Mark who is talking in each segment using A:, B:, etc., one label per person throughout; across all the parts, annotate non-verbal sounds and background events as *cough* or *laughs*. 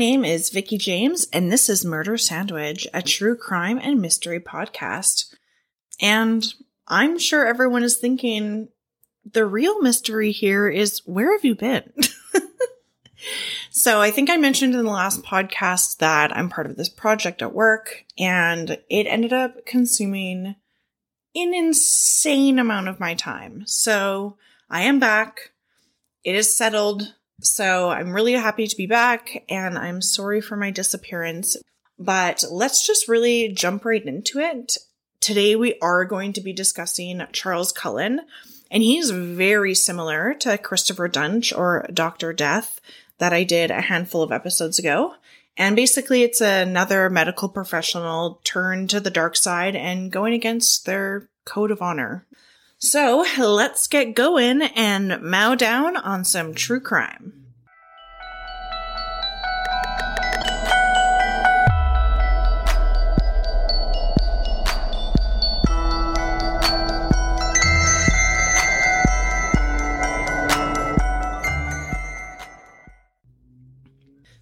A: name is Vicky James, and this is Murder Sandwich, a true crime and mystery podcast. And I'm sure everyone is thinking the real mystery here is where have you been? *laughs* so I think I mentioned in the last podcast that I'm part of this project at work, and it ended up consuming an insane amount of my time. So I am back. It is settled. So I'm really happy to be back and I'm sorry for my disappearance. But let's just really jump right into it. Today we are going to be discussing Charles Cullen, and he's very similar to Christopher Duntsch or Dr. Death that I did a handful of episodes ago. And basically, it's another medical professional turned to the dark side and going against their code of honor. So let's get going and mow down on some true crime.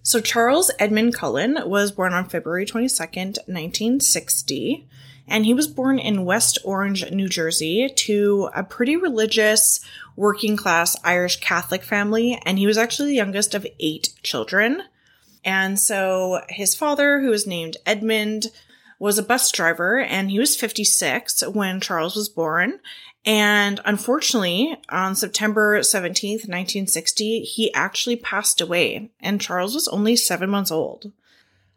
A: So Charles Edmund Cullen was born on February 22nd, 1960, and he was born in West Orange, New Jersey to a pretty religious working class Irish Catholic family, and he was actually the youngest of eight children. And so his father, who was named Edmund, was a bus driver and he was 56 when Charles was born. And unfortunately, on September 17th, 1960, he actually passed away, and Charles was only seven months old.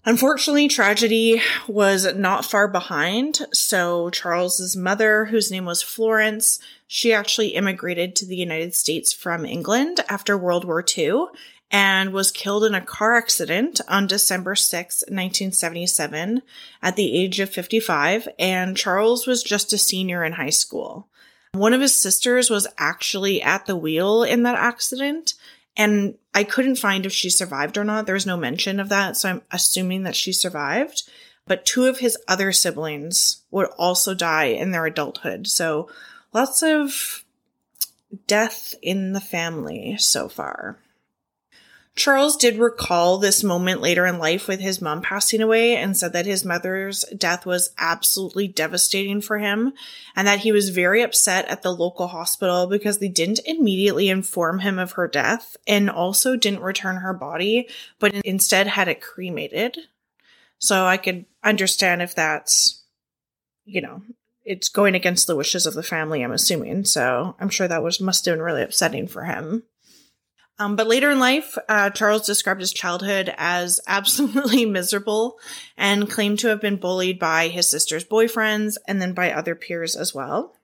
A: Unfortunately, tragedy was not far behind. So Charles's mother, whose name was Florence, she actually immigrated to the United States from England after World War II and was killed in a car accident on December 6, 1977 at the age of 55. And Charles was just a senior in high school. One of his sisters was actually at the wheel in that accident, and I couldn't find if she survived or not. There was no mention of that, so I'm assuming that she survived. But two of his other siblings would also die in their adulthood. So lots of death in the family so far. Charles did recall this moment later in life with his mom passing away and said that his mother's death was absolutely devastating for him and that he was very upset at the local hospital because they didn't immediately inform him of her death and also didn't return her body, but instead had it cremated. So I could understand if that's, you know, it's going against the wishes of the family, I'm assuming. So I'm sure that was must have been really upsetting for him. Um, but later in life, uh, Charles described his childhood as *laughs* absolutely miserable and claimed to have been bullied by his sister's boyfriends and then by other peers as well.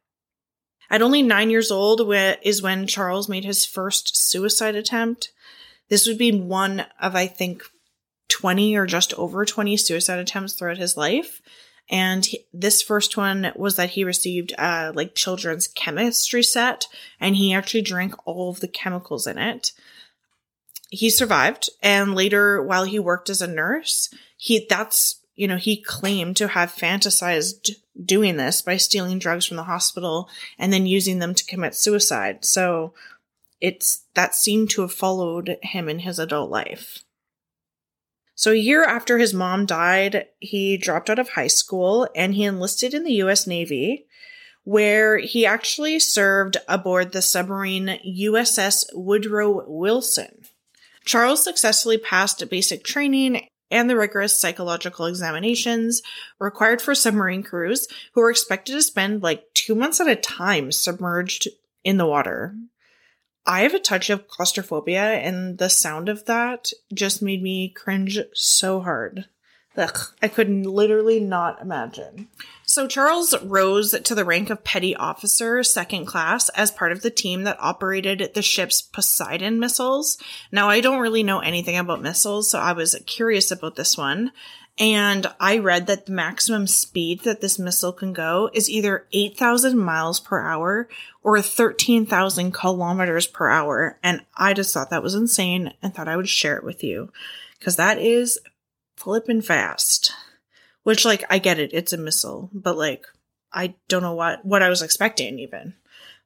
A: At only nine years old is when Charles made his first suicide attempt. This would be one of, I think, 20 or just over 20 suicide attempts throughout his life. And he, this first one was that he received a like children's chemistry set, and he actually drank all of the chemicals in it. He survived, and later, while he worked as a nurse, he that's you know he claimed to have fantasized doing this by stealing drugs from the hospital and then using them to commit suicide. So it's that seemed to have followed him in his adult life. So, a year after his mom died, he dropped out of high school and he enlisted in the US Navy, where he actually served aboard the submarine USS Woodrow Wilson. Charles successfully passed basic training and the rigorous psychological examinations required for submarine crews who were expected to spend like two months at a time submerged in the water. I have a touch of claustrophobia, and the sound of that just made me cringe so hard. Ugh, I could literally not imagine. So Charles rose to the rank of petty officer, second class, as part of the team that operated the ship's Poseidon missiles. Now, I don't really know anything about missiles, so I was curious about this one. And I read that the maximum speed that this missile can go is either 8,000 miles per hour or 13,000 kilometers per hour. And I just thought that was insane and thought I would share it with you because that is flipping fast. Which, like, I get it, it's a missile, but like, I don't know what, what I was expecting even.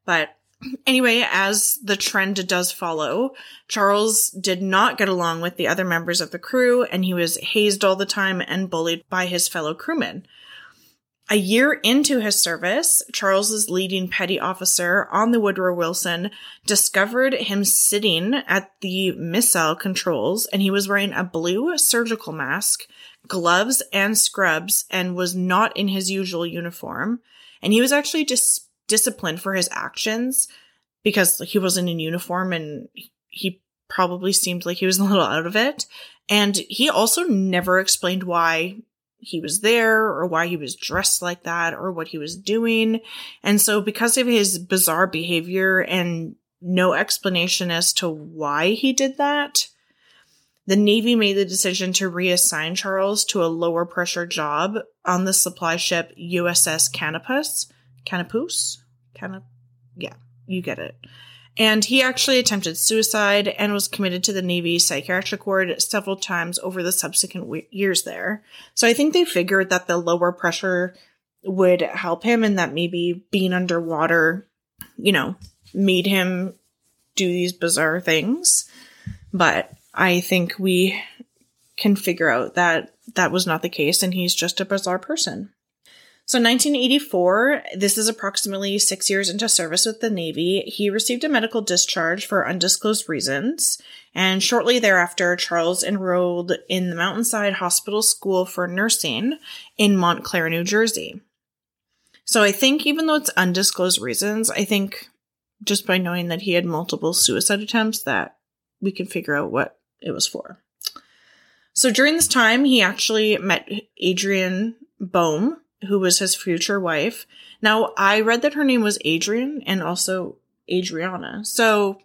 A: But Anyway, as the trend does follow, Charles did not get along with the other members of the crew and he was hazed all the time and bullied by his fellow crewmen. A year into his service, Charles's leading petty officer on the Woodrow Wilson discovered him sitting at the missile controls and he was wearing a blue surgical mask, gloves, and scrubs and was not in his usual uniform. And he was actually dis- disciplined for his actions because he wasn't in uniform and he probably seemed like he was *laughs* a little out of it. And he also never explained why he was there or why he was dressed like that or what he was doing. And so because of his bizarre behavior and no explanation as to why he did that, the Navy made the decision to reassign Charles to a lower pressure job on the supply ship USS Canopus. Canopus? Canop- yeah, you get it. And he actually attempted suicide and was committed to the Navy psychiatric ward several times over the subsequent w- years there. So I think they figured that the lower pressure would help him and that maybe being underwater, you know, made him do these bizarre things. But I think we can figure out that that was not the case and he's just a bizarre person. So 1984, this is approximately six years into service with the Navy. He received a medical discharge for undisclosed reasons. And shortly thereafter, Charles enrolled in the Mountainside Hospital School for Nursing in Montclair, New Jersey. So I think even though it's undisclosed reasons, I think just by knowing that he had multiple suicide attempts that we can figure out what it was for. So during this time, he actually met Adrian Bohm, who was his future wife. Now, I read that her name was Adrian and also Adriana. So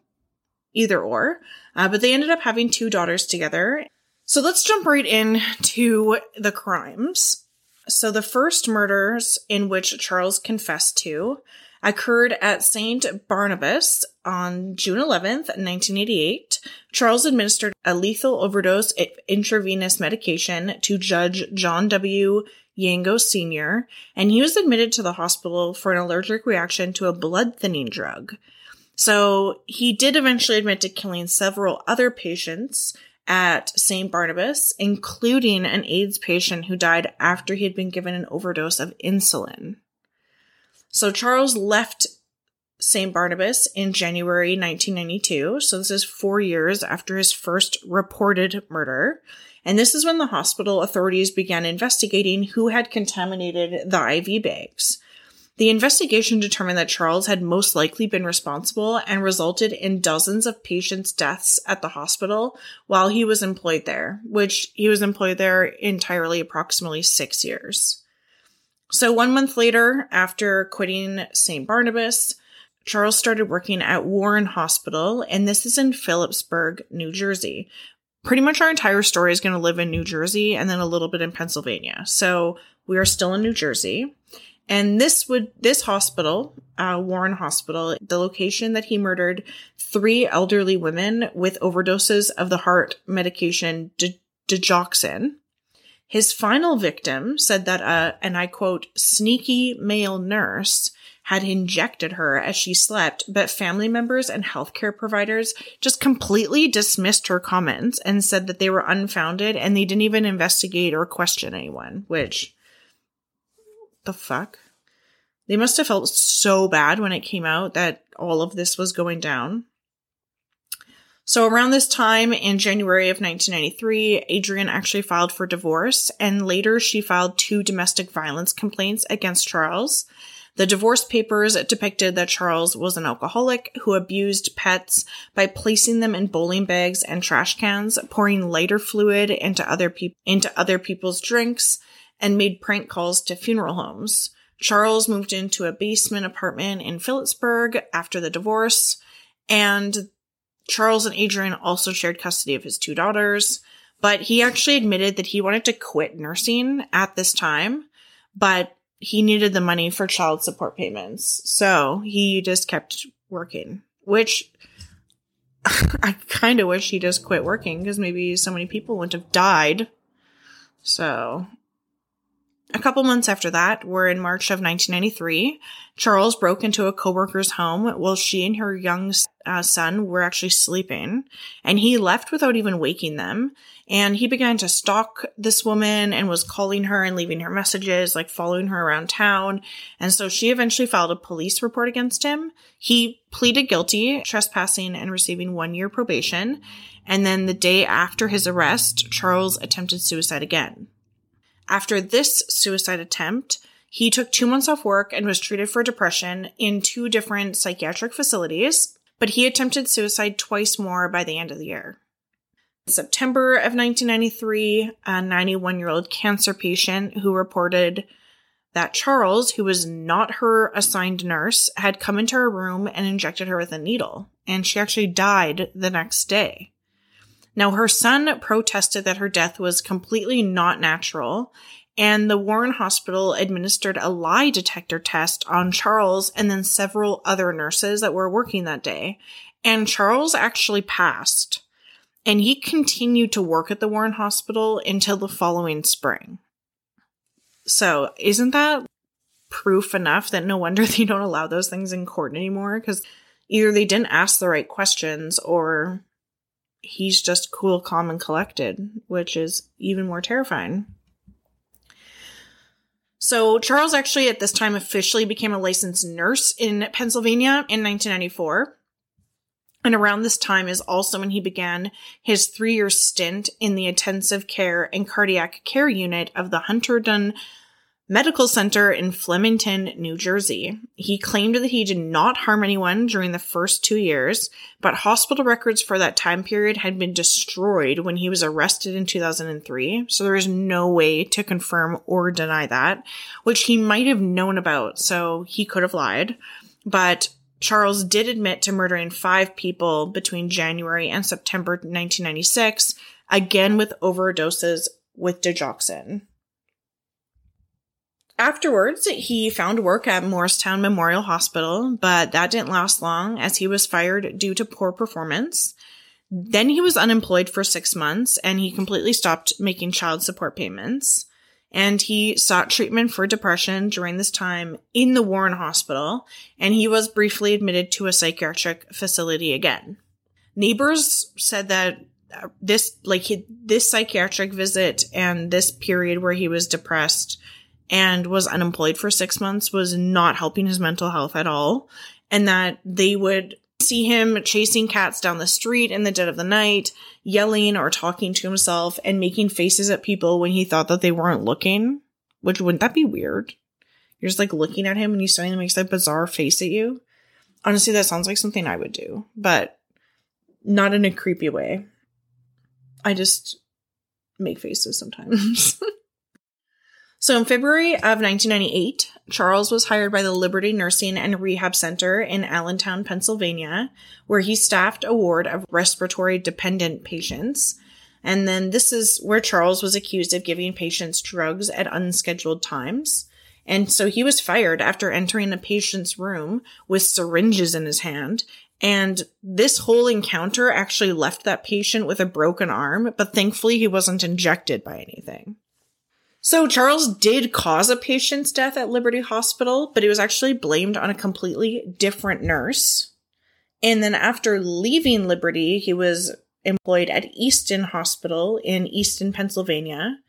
A: either or. Uh, but they ended up having two daughters together. So let's jump right in to the crimes. So the first murders in which Charles confessed to occurred at St. Barnabas on June 11th, 1988. Charles administered a lethal overdose of intravenous medication to Judge John W. Yengo Sr., and he was admitted to the hospital for an allergic reaction to a blood thinning drug. So he did eventually admit to killing several other patients at St. Barnabas, including an AIDS patient who died after he had been given an overdose of insulin. So Charles left St. Barnabas in January 1992. So this is four years after his first reported murder. And this is when the hospital authorities began investigating who had contaminated the IV bags. The investigation determined that Charles had most likely been responsible and resulted in dozens of patients' deaths at the hospital while he was employed there, which he was employed there entirely approximately six years. So, one month later, after quitting St. Barnabas, Charles started working at Warren Hospital, and this is in Phillipsburg, New Jersey, pretty much our entire story is going to live in New Jersey and then a little bit in Pennsylvania. So we are still in New Jersey. And this would, this hospital, uh, Warren Hospital, the location that he murdered three elderly women with overdoses of the heart medication digoxin. His final victim said that, uh, and I quote, sneaky male nurse had injected her as she slept, but family members and healthcare providers just completely dismissed her comments and said that they were unfounded and they didn't even investigate or question anyone, which the fuck? They must have felt so bad when it came out that all of this was going down. So around this time in January of 1993, Adrian actually filed for divorce and later she filed two domestic violence complaints against Charles. The divorce papers depicted that Charles was an alcoholic who abused pets by placing them in bowling bags and trash cans, pouring lighter fluid into other people into other people's drinks, and made prank calls to funeral homes. Charles moved into a basement apartment in Phillipsburg after the divorce, and Charles and Adrian also shared custody of his two daughters, but he actually admitted that he wanted to quit nursing at this time, but he needed the money for child support payments. So he just kept working, which *laughs* I kind of wish he just quit working because maybe so many people wouldn't have died. So A couple months after that, we're in March of 1993. Charles broke into a coworker's home while she and her young uh, son were actually sleeping, and he left without even waking them. And he began to stalk this woman and was calling her and leaving her messages, like following her around town. And so she eventually filed a police report against him. He pleaded guilty, trespassing and receiving one year probation. And then the day after his arrest, Charles attempted suicide again. After this suicide attempt, he took two months off work and was treated for depression in two different psychiatric facilities, but he attempted suicide twice more by the end of the year. In September of 1993, a 91 year old cancer patient who reported that Charles, who was not her assigned nurse, had come into her room and injected her with a needle, and she actually died the next day. Now, her son protested that her death was completely not natural, and the Warren Hospital administered a lie detector test on Charles and then several other nurses that were working that day. And Charles actually passed. And he continued to work at the Warren Hospital until the following spring. So, isn't that proof enough that no wonder *laughs* they don't allow those things in court anymore? Because either they didn't ask the right questions or he's just cool, calm, and collected, which is even more terrifying. So, Charles actually at this time officially became a licensed nurse in Pennsylvania in 1994. And around this time is also when he began his three year stint in the intensive care and cardiac care unit of the Hunterdon Medical Center in Flemington, New Jersey. He claimed that he did not harm anyone during the first two years, but hospital records for that time period had been destroyed when he was arrested in 2003, so there is no way to confirm or deny that, which he might have known about, so he could have lied. But Charles did admit to murdering five people between January and September 1996, again with overdoses with digoxin. Afterwards, he found work at Morristown Memorial Hospital, but that didn't last long as he was fired due to poor performance. Then he was unemployed for six months and he completely stopped making child support payments. And he sought treatment for depression during this time in the Warren Hospital, and he was briefly admitted to a psychiatric facility again. Neighbors said that this, like, this psychiatric visit and this period where he was depressed and was unemployed for six months was not helping his mental health at all. And that they would see him chasing cats down the street in the dead of the night, yelling or talking to himself and making faces at people when he thought that they weren't looking. Which wouldn't that be weird? You're just like looking at him and he suddenly makes that bizarre face at you. Honestly, that sounds like something I would do, but not in a creepy way. I just make faces sometimes. *laughs* So in February of 1998, Charles was hired by the Liberty Nursing and Rehab Center in Allentown, Pennsylvania, where he staffed a ward of respiratory dependent patients. And then this is where Charles was accused of giving patients drugs at unscheduled times. And so he was fired after entering a patient's room with syringes in his hand. And this whole encounter actually left that patient with a broken arm, but thankfully he wasn't injected by anything. So Charles did cause a patient's death at Liberty Hospital, but it was actually blamed on a completely different nurse. And then after leaving Liberty, he was employed at Easton Hospital in Easton, Pennsylvania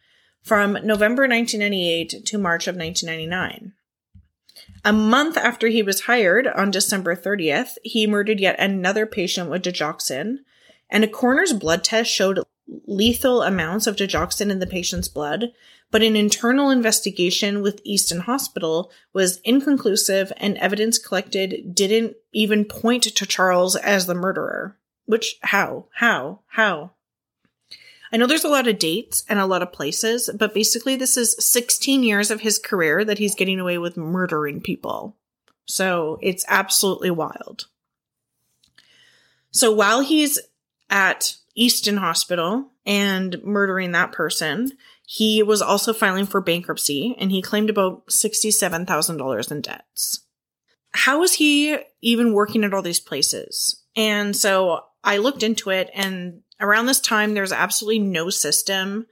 A: from November 1998 to March of 1999. A month after he was hired, on December 30th, he murdered yet another patient with digoxin, and a coroner's blood test showed lethal amounts of digoxin in the patient's blood, but an internal investigation with Easton Hospital was inconclusive and evidence collected didn't even point to Charles as the murderer. Which, how? How? How? I know there's a lot of dates and a lot of places, but basically this is 16 years of his career that he's getting away with murdering people. So it's absolutely wild. So while he's at Easton Hospital and murdering that person, he was also filing for bankruptcy and he claimed about $67,000 in debts. How was he even working at all these places? And so I looked into it and around this time, there's absolutely no system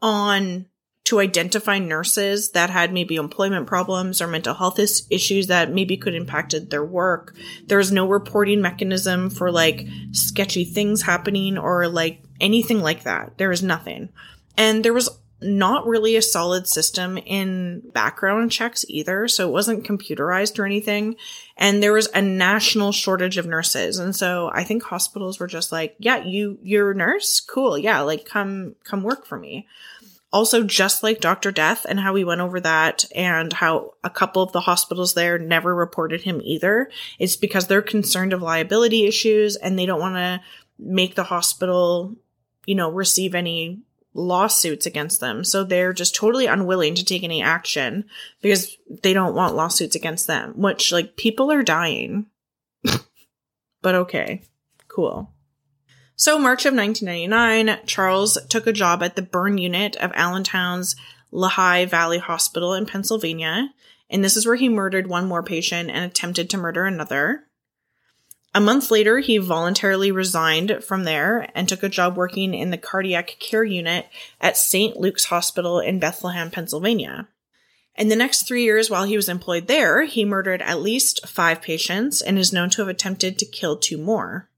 A: on to identify nurses that had maybe employment problems or mental health issues that maybe could impacted their work. There was no reporting mechanism for like sketchy things happening or like anything like that. There was nothing. And there was not really a solid system in background checks either. So it wasn't computerized or anything. And there was a national shortage of nurses. And so I think hospitals were just like, yeah, you, you're a nurse? Cool. Yeah. Like come, come work for me. Also, just like Dr. Death and how we went over that and how a couple of the hospitals there never reported him either. It's because they're concerned of liability issues and they don't want to make the hospital, you know, receive any lawsuits against them. So they're just totally unwilling to take any action because they don't want lawsuits against them, which like people are dying. *laughs* but okay, cool. So March of 1999, Charles took a job at the burn unit of Allentown's Lehigh Valley Hospital in Pennsylvania. And this is where he murdered one more patient and attempted to murder another. A month later, he voluntarily resigned from there and took a job working in the cardiac care unit at St. Luke's Hospital in Bethlehem, Pennsylvania. In the next three years while he was employed there, he murdered at least five patients and is known to have attempted to kill two more.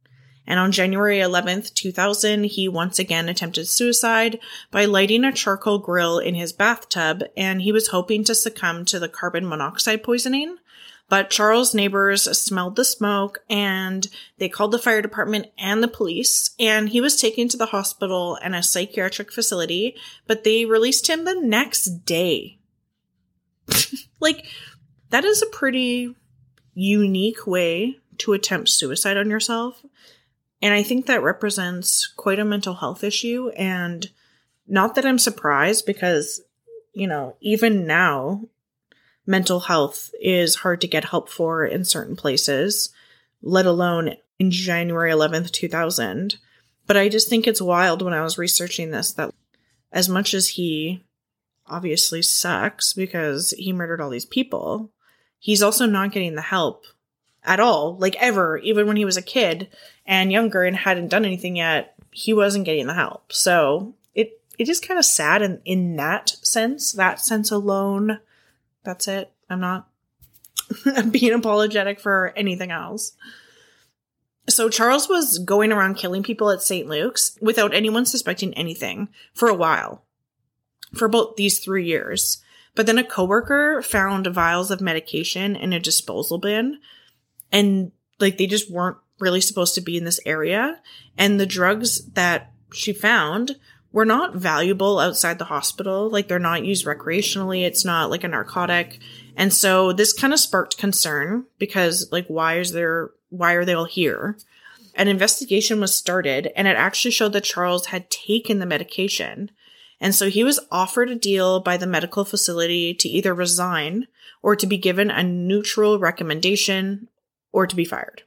A: And on January 11th, 2000, he once again attempted suicide by lighting a charcoal grill in his bathtub, and he was hoping to succumb to the carbon monoxide poisoning, but Charles' neighbors smelled the smoke and they called the fire department and the police. And he was taken to the hospital and a psychiatric facility, but they released him the next day. *laughs* like, that is a pretty unique way to attempt suicide on yourself. And I think that represents quite a mental health issue. And not that I'm surprised because, you know, even now, mental health is hard to get help for in certain places, let alone in January 11th, 2000. But I just think it's wild when I was researching this that as much as he obviously sucks because he murdered all these people, he's also not getting the help at all, like ever, even when he was a kid and younger and hadn't done anything yet, he wasn't getting the help. So it it is kind of sad in, in that sense, that sense alone that's it. I'm not *laughs* being apologetic for anything else. So Charles was going around killing people at St. Luke's without anyone suspecting anything for a while. For about these three years. But then a coworker found vials of medication in a disposal bin and like they just weren't really supposed to be in this area. And the drugs that she found were not valuable outside the hospital. Like they're not used recreationally. It's not like a narcotic. And so this kind of sparked concern because like, why is there, why are they all here? An investigation was started and it actually showed that Charles had taken the medication. And so he was offered a deal by the medical facility to either resign or to be given a neutral recommendation or to be fired.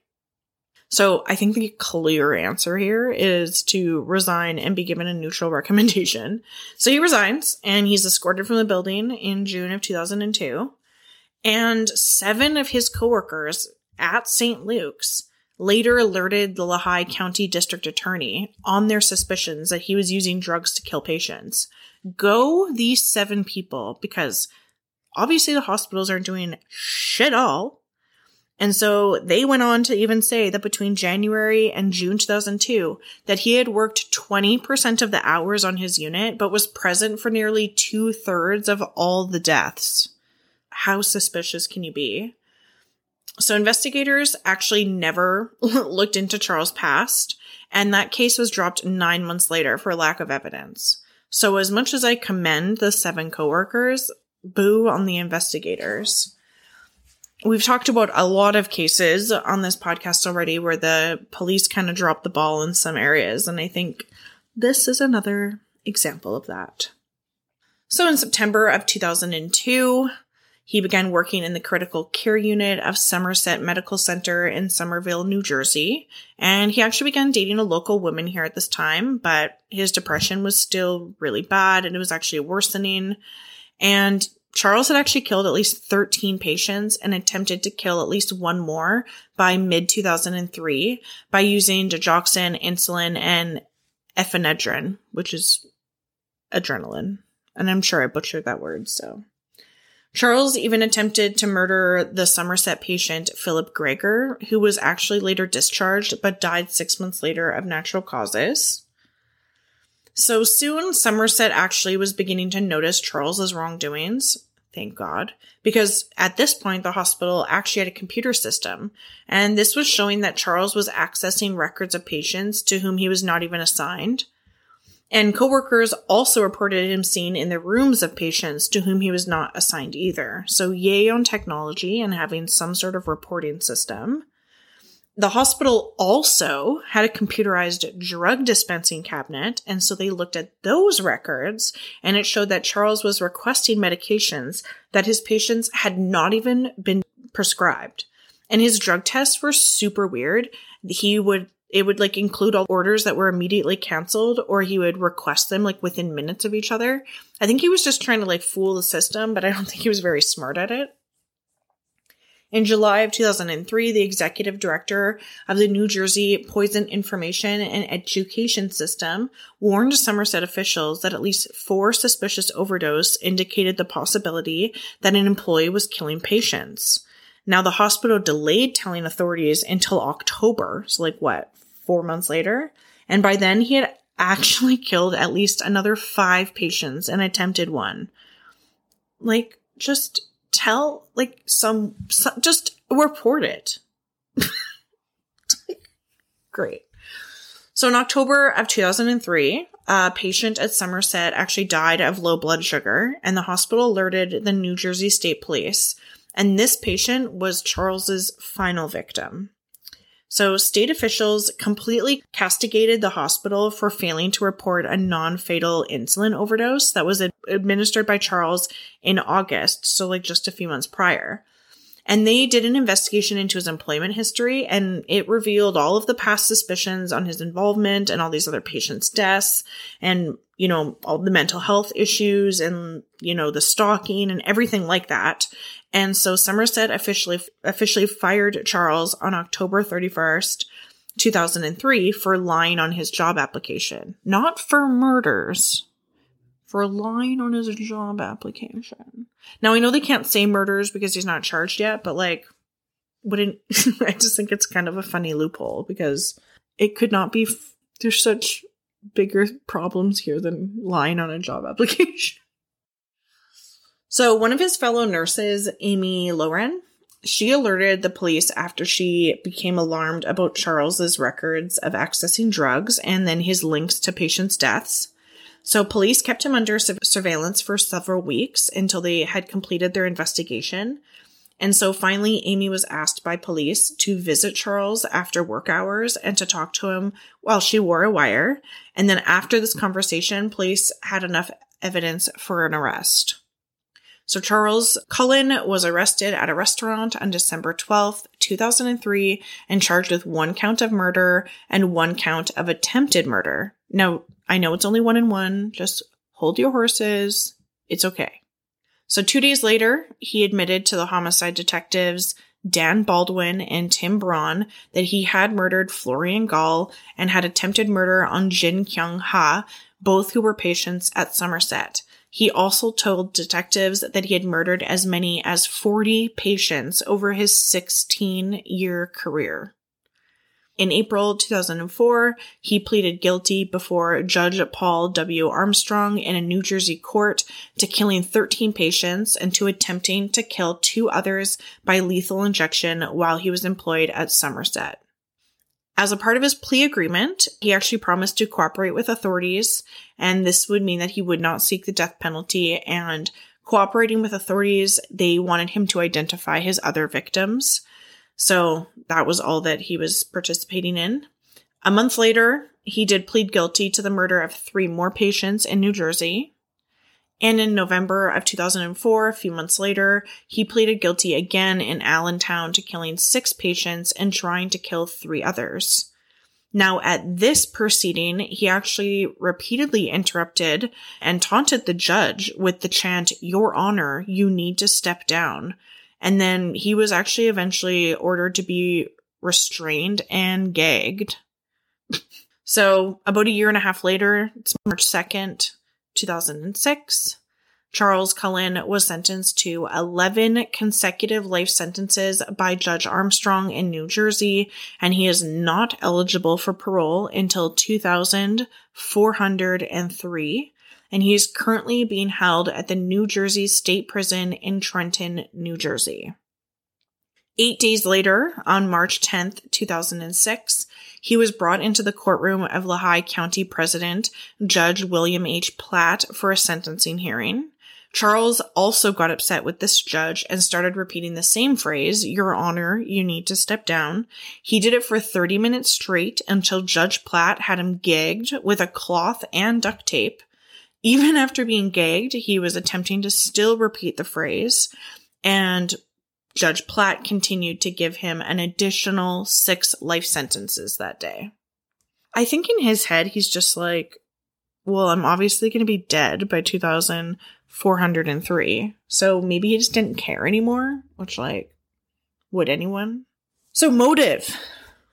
A: So I think the clear answer here is to resign and be given a neutral *laughs* recommendation. So he resigns and he's escorted from the building in June of 2002. And seven of his coworkers at St. Luke's later alerted the Lehigh County District Attorney on their suspicions that he was using drugs to kill patients. Go these seven people because obviously the hospitals aren't doing shit all and so they went on to even say that between January and June 2002, that he had worked 20% of the hours on his unit, but was present for nearly two thirds of all the deaths. How suspicious can you be? So investigators actually never *laughs* looked into Charles' past, and that case was dropped nine months later for lack of evidence. So as much as I commend the seven coworkers, boo on the investigators we've talked about a lot of cases on this podcast already where the police kind of dropped the ball in some areas. And I think this is another example of that. So in September of 2002, he began working in the critical care unit of Somerset Medical Center in Somerville, New Jersey. And he actually began dating a local woman here at this time, but his depression was still really bad and it was actually worsening. And Charles had actually killed at least 13 patients and attempted to kill at least one more by mid 2003 by using digoxin, insulin, and epinephrine, which is adrenaline. And I'm sure I butchered that word, so. Charles even attempted to murder the Somerset patient Philip Greger, who was actually later discharged but died six months later of natural causes. So soon, Somerset actually was beginning to notice Charles's wrongdoings. Thank God. Because at this point, the hospital actually had a computer system, and this was showing that Charles was accessing records of patients to whom he was not even assigned. And coworkers also reported him seen in the rooms of patients to whom he was not assigned either. So, yay on technology and having some sort of reporting system. The hospital also had a computerized drug dispensing cabinet, and so they looked at those records, and it showed that Charles was requesting medications that his patients had not even been prescribed. And his drug tests were super weird. He would it would like include all orders that were immediately canceled or he would request them like within minutes of each other. I think he was just trying to like fool the system, but I don't think he was very smart at it. In July of 2003, the executive director of the New Jersey Poison Information and Education System warned Somerset officials that at least four suspicious overdose indicated the possibility that an employee was killing patients. Now, the hospital delayed telling authorities until October, so like what, four months later. And by then he had actually *laughs* killed at least another five patients and attempted one. Like, just tell, like, some, some just report it. *laughs* Great. So in October of 2003, a patient at Somerset actually died of low blood sugar, and the hospital alerted the New Jersey State Police. And this patient was Charles's final victim. So state officials completely castigated the hospital for failing to report a non-fatal insulin overdose that was administered by Charles in August, so like just a few months prior. And they did an investigation into his employment history and it revealed all of the past suspicions on his involvement and all these other patients' deaths and, you know, all the mental health issues and, you know, the stalking and everything like that. And so Somerset officially officially fired Charles on October 31st, 2003 for lying on his job application. Not for murders, for lying on his job application. Now I know they can't say murders because he's not charged yet, but like wouldn't *laughs* I just think it's kind of a funny loophole because it could not be f- there's such bigger problems here than lying on a job *laughs* application. So, one of his fellow nurses, Amy Loughren, she alerted the police after she became alarmed about Charles's records of accessing drugs and then his links to patients' deaths. So, police kept him under surveillance for several weeks until they had completed their investigation. And so finally, Amy was asked by police to visit Charles after work hours and to talk to him while she wore a wire. And then after this conversation, police had enough evidence for an arrest. So Charles Cullen was arrested at a restaurant on December 12th, 2003, and charged with one count of murder and one count of attempted murder. Now, I know it's only one and one. Just hold your horses. It's okay. So two days later, he admitted to the homicide detectives Dan Baldwin and Tim Braun that he had murdered Florian Gall and had attempted murder on Jin Kyung Ha, both who were patients at Somerset. He also told detectives that he had murdered as many as 40 patients over his 16 year career. In April 2004, he pleaded guilty before Judge Paul W. Armstrong in a New Jersey court to killing 13 patients and to attempting to kill two others by lethal injection while he was employed at Somerset. As a part of his plea agreement, he actually promised to cooperate with authorities, and this would mean that he would not seek the death penalty. And cooperating with authorities, they wanted him to identify his other victims. So that was all that he was participating in. A month later, he did plead guilty to the murder of three more patients in New Jersey. And in November of 2004, a few months later, he pleaded guilty again in Allentown to killing six patients and trying to kill three others. Now, at this proceeding, he actually repeatedly interrupted and taunted the judge with the chant, Your Honor, you need to step down. And then he was actually eventually ordered to be restrained and gagged. *laughs* so, about a year and a half later, it's March 2nd, 2006. Charles Cullen was sentenced to 11 consecutive life sentences by Judge Armstrong in New Jersey, and he is not eligible for parole until 2403. And he is currently being held at the New Jersey State Prison in Trenton, New Jersey. Eight days later, on March 10th, 2006, he was brought into the courtroom of Lehigh County President Judge William H. Platt for a sentencing hearing. Charles also got upset with this judge and started repeating the same phrase, Your Honor, you need to step down. He did it for 30 minutes straight until Judge Platt had him gagged with a cloth and duct tape. Even after being gagged, he was attempting to still repeat the phrase, and Judge Platt continued to give him an additional six life sentences that day. I think in his head, he's just like, well, I'm obviously going to be dead by 2403. So maybe he just didn't care anymore, which, like, would anyone? So, motive.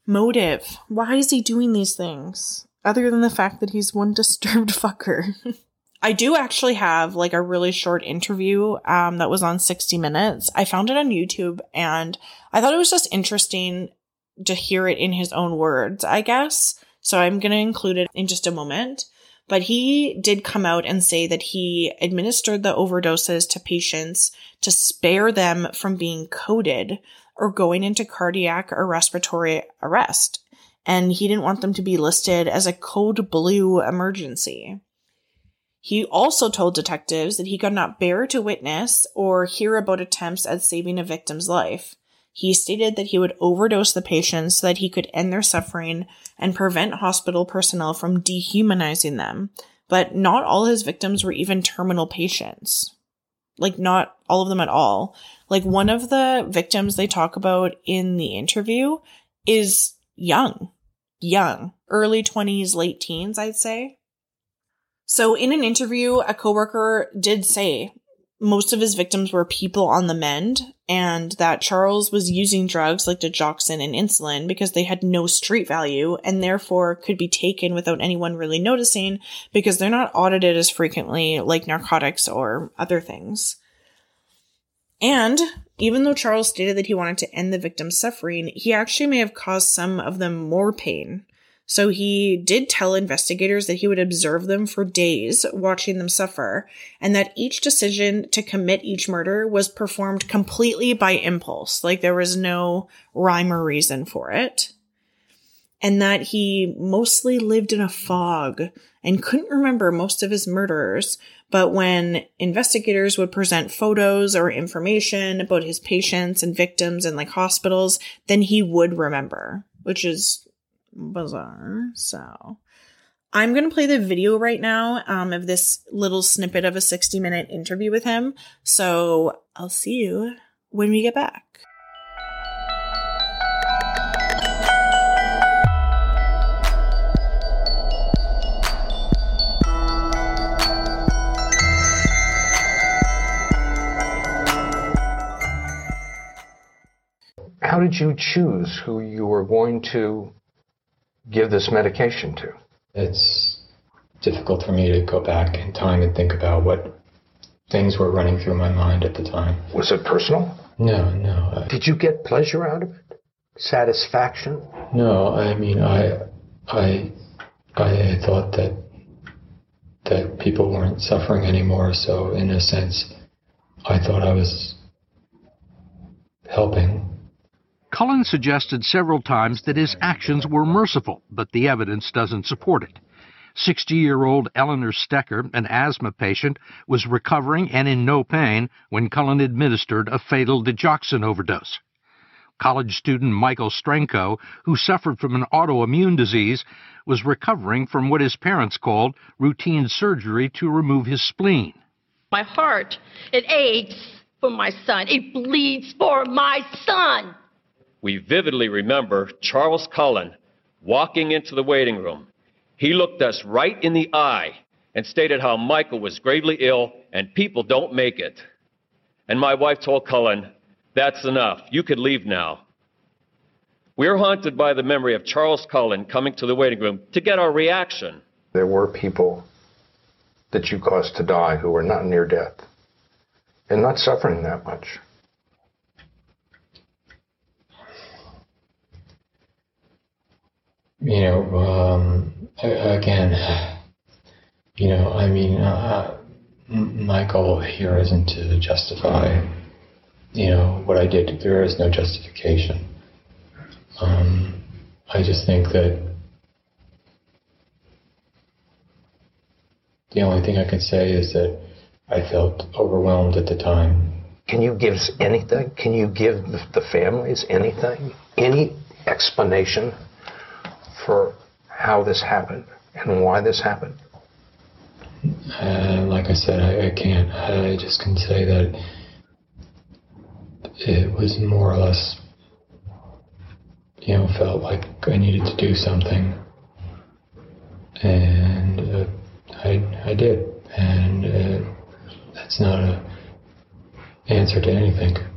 A: Motive. Why is he doing these things? Other than the fact that he's one disturbed *laughs* fucker. I do actually have like a really short interview um, that was on 60 Minutes. I found it on YouTube and I thought it was just interesting to hear it in his own words, I guess. So I'm going to include it in just a moment. But he did come out and say that he administered the overdoses to patients to spare them from being coded or going into cardiac or respiratory arrest. And he didn't want them to be listed as a code blue emergency. He also told detectives that he could not bear to witness or hear about attempts at saving a victim's life. He stated that he would overdose the patients so that he could end their suffering and prevent hospital personnel from dehumanizing them. But not all his victims were even terminal patients. Like, not all of them at all. Like, one of the victims they talk about in the interview is young. Young. Early 20s, late teens, I'd say. So, in an interview, a coworker did say most of his victims were people on the mend and that Charles was using drugs like digoxin and insulin because they had no street value and therefore could be taken without anyone really noticing because they're not audited as frequently like narcotics or other things. And even though Charles stated that he wanted to end the victim's suffering, he actually may have caused some of them more pain. So he did tell investigators that he would observe them for days, watching them suffer, and that each decision to commit each murder was performed completely by impulse. Like there was no rhyme or reason for it. And that he mostly lived in a fog and couldn't remember most of his murders. But when investigators would present photos or information about his patients and victims in like hospitals, then he would remember, which is bizarre. So I'm going to play the video right now um, of this little snippet of a 60 minute interview with him. So I'll see you when we get back.
B: How did you choose who you were going to give this medication to?
C: It's difficult for me to go back in time and think about what things were running through my mind at the time.
B: Was it personal?
C: No, no.
B: Did you get pleasure out of it? Satisfaction?
C: No, I mean, I, I, I thought that that people weren't suffering anymore. So, in a sense, I thought I was helping
D: Cullen suggested several times that his actions were merciful, but the evidence doesn't support it. 60 year old Eleanor Stecker, an asthma patient, was recovering and in no pain when Cullen administered a fatal digoxin overdose. College student Michael Strenko, who suffered from an autoimmune disease, was recovering from what his parents called routine surgery to remove his spleen.
E: My heart, it aches for my son. It bleeds for my son
F: we vividly remember Charles Cullen walking into the waiting room. He looked us right in the eye and stated how Michael was gravely ill and people don't make it. And my wife told Cullen, That's enough. You could leave now. We are haunted by the memory of Charles Cullen coming to the waiting room to get our reaction.
B: There were people that you caused to die who were not near death. and not suffering that much?
C: You know, um, again, you know, I mean, uh, my goal here isn't to justify, you know, what I did. There is no justification. Um, I just think that the only thing I can say is that I felt overwhelmed at the time.
B: Can you give anything? Can you give the families anything? Any explanation for how this happened and why this happened?
C: Uh, like I said, I, I can't. I just can say that it was more or less, you know, felt like I needed to do something, and uh, I I did, and uh, that's not a answer to anything.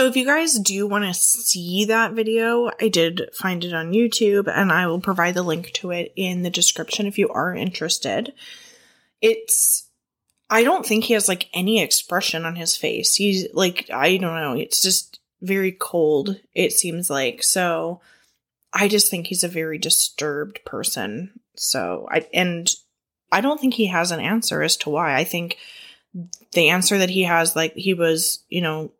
A: So if you guys do want to see that video, I did find it on YouTube and I will provide the link to it in the description if you are interested. It's I don't think he has like any expression on his face. He's like I don't know, it's just very cold it seems like. So I just think he's a very disturbed person. So I and I don't think he has an answer as to why. I think the answer that he has like he was, you know,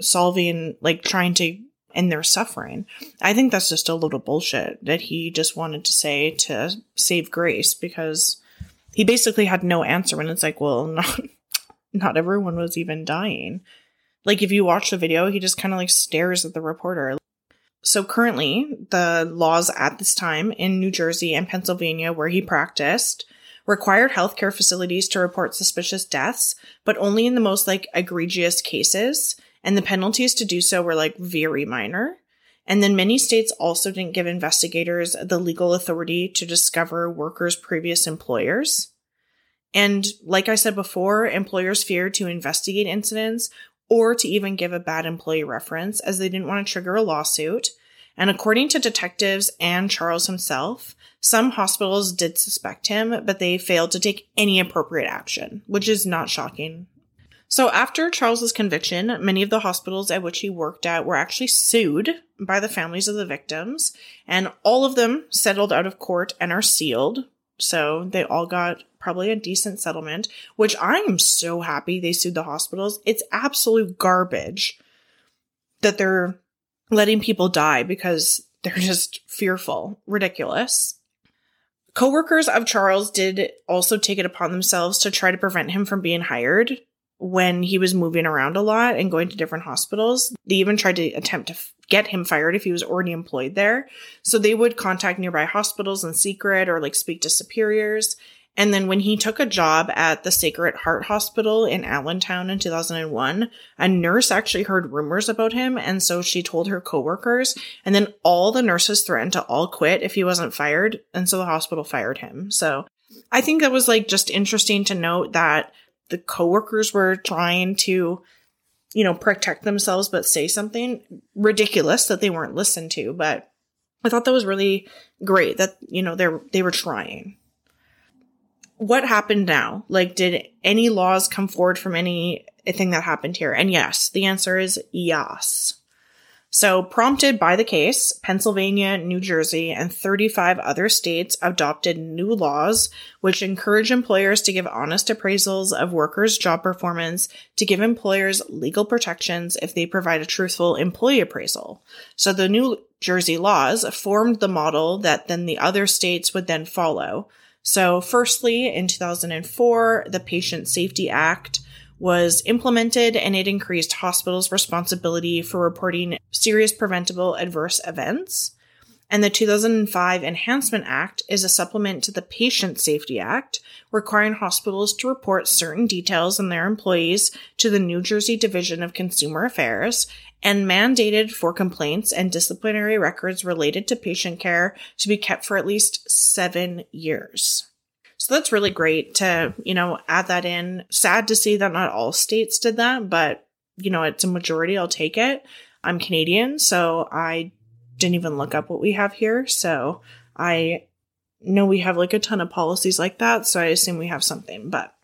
A: solving, like trying to end their suffering. I think that's just a little bullshit that he just wanted to say to save Grace because he basically had no answer. And it's like, well, *laughs* not, not everyone was even dying. Like if you watch the video, he just kind of like stares at the reporter. So currently, the laws at this time in New Jersey and Pennsylvania where he practiced required healthcare facilities to report suspicious deaths, but only in the most like egregious cases and the penalties to do so were like very minor. And then many states also didn't give investigators the legal authority to discover workers' previous employers. And like I said before, employers feared to investigate incidents or to even give a bad employee reference as they didn't want to trigger a lawsuit. And according to detectives and Charles himself, some hospitals did suspect him, but they failed to take any appropriate action, which is not shocking so after Charles's conviction, many of the hospitals at which he worked at were actually sued by the families of the victims, and all of them settled out of court and are sealed. So they all got probably a decent settlement, which I'm so happy they sued the hospitals. It's absolute garbage that they're letting people die because they're *laughs* just fearful, ridiculous. Coworkers of Charles did also take it upon themselves to try to prevent him from being hired when he was moving around a lot and going to different hospitals. They even tried to attempt to get him fired if he was already employed there. So they would contact nearby hospitals in secret or like speak to superiors. And then when he took a job at the Sacred Heart Hospital in Allentown in 2001, a nurse actually heard rumors about him. And so she told her coworkers. And then all the nurses threatened to all quit if he wasn't fired. And so the hospital fired him. So I think that was like just interesting to note that the coworkers were trying to, you know, protect themselves but say something ridiculous that they weren't listened to. But I thought that was really great that, you know, they they were trying. What happened now? Like, did any laws come forward from anything that happened here? And yes, the answer is yes. So, prompted by the case, Pennsylvania, New Jersey, and 35 other states adopted new laws which encourage employers to give honest appraisals of workers' job performance to give employers legal protections if they provide a truthful employee appraisal. So, the New Jersey laws formed the model that then the other states would then follow. So, firstly, in 2004, the Patient Safety Act was implemented and it increased hospitals' responsibility for reporting serious preventable adverse events. And the 2005 Enhancement Act is a supplement to the Patient Safety Act, requiring hospitals to report certain details on their employees to the New Jersey Division of Consumer Affairs and mandated for complaints and disciplinary records related to patient care to be kept for at least seven years. So that's really great to, you know, add that in. Sad to see that not all states did that, but, you know, it's a majority. I'll take it. I'm Canadian, so I didn't even look up what we have here. So I know we have like a ton of policies like that. So I assume we have something, but.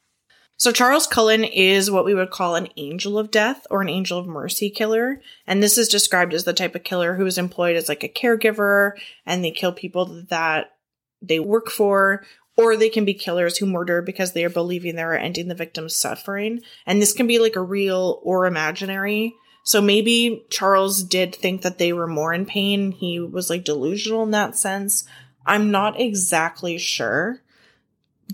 A: So Charles Cullen is what we would call an angel of death or an angel of mercy killer. And this is described as the type of killer who is employed as like a caregiver and they kill people that they work for or they can be killers who murder because they are believing they are ending the victim's suffering. And this can be like a real or imaginary. So maybe Charles did think that they were more in pain. He was like delusional in that sense. I'm not exactly sure,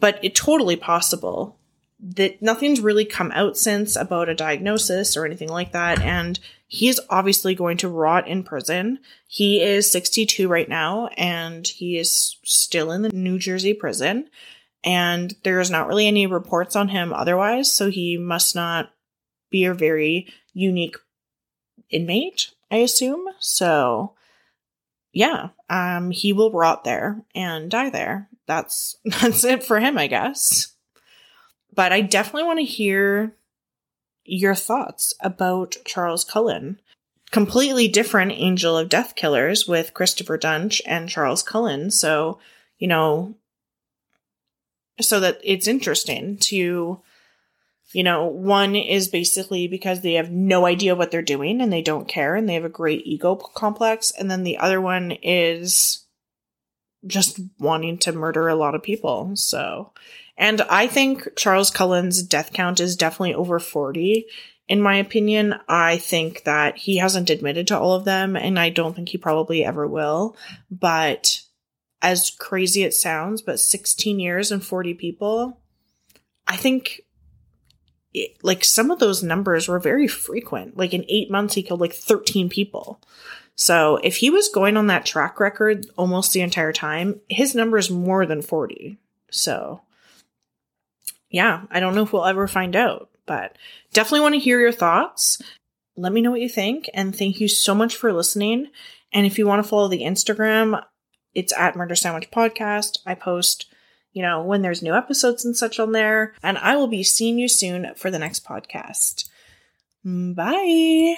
A: but it totally possible that nothing's really come out since about a diagnosis or anything like that. And he is obviously going to rot in prison. He is 62 right now and he is still in the New Jersey prison. And there's not really any reports on him otherwise. So he must not be a very unique inmate, I assume. So yeah, um, he will rot there and die there. That's, *laughs* that's it for him, I guess. But I definitely want to hear your thoughts about Charles Cullen. Completely different Angel of Death killers with Christopher Duntsch and Charles Cullen. So, you know, so that it's interesting to, you know, one is basically because they have no idea what they're doing and they don't care and they have a great ego complex. And then the other one is just wanting to murder a lot of people. So, and I think Charles Cullen's death count is definitely over 40. In my opinion, I think that he hasn't admitted to all of them, and I don't think he probably ever will. But as crazy it sounds, but 16 years and 40 people, I think it, like some of those numbers were very frequent. Like in eight months, he killed like 13 people. So if he was going on that track record almost the entire time, his number is more than 40. So yeah, I don't know if we'll ever find out, but definitely want to hear your thoughts. Let me know what you think. And thank you so much for listening. And if you want to follow the Instagram, it's at Murder Sandwich Podcast. I post, you know, when there's new episodes and such on there. And I will be seeing you soon for the next podcast. Bye.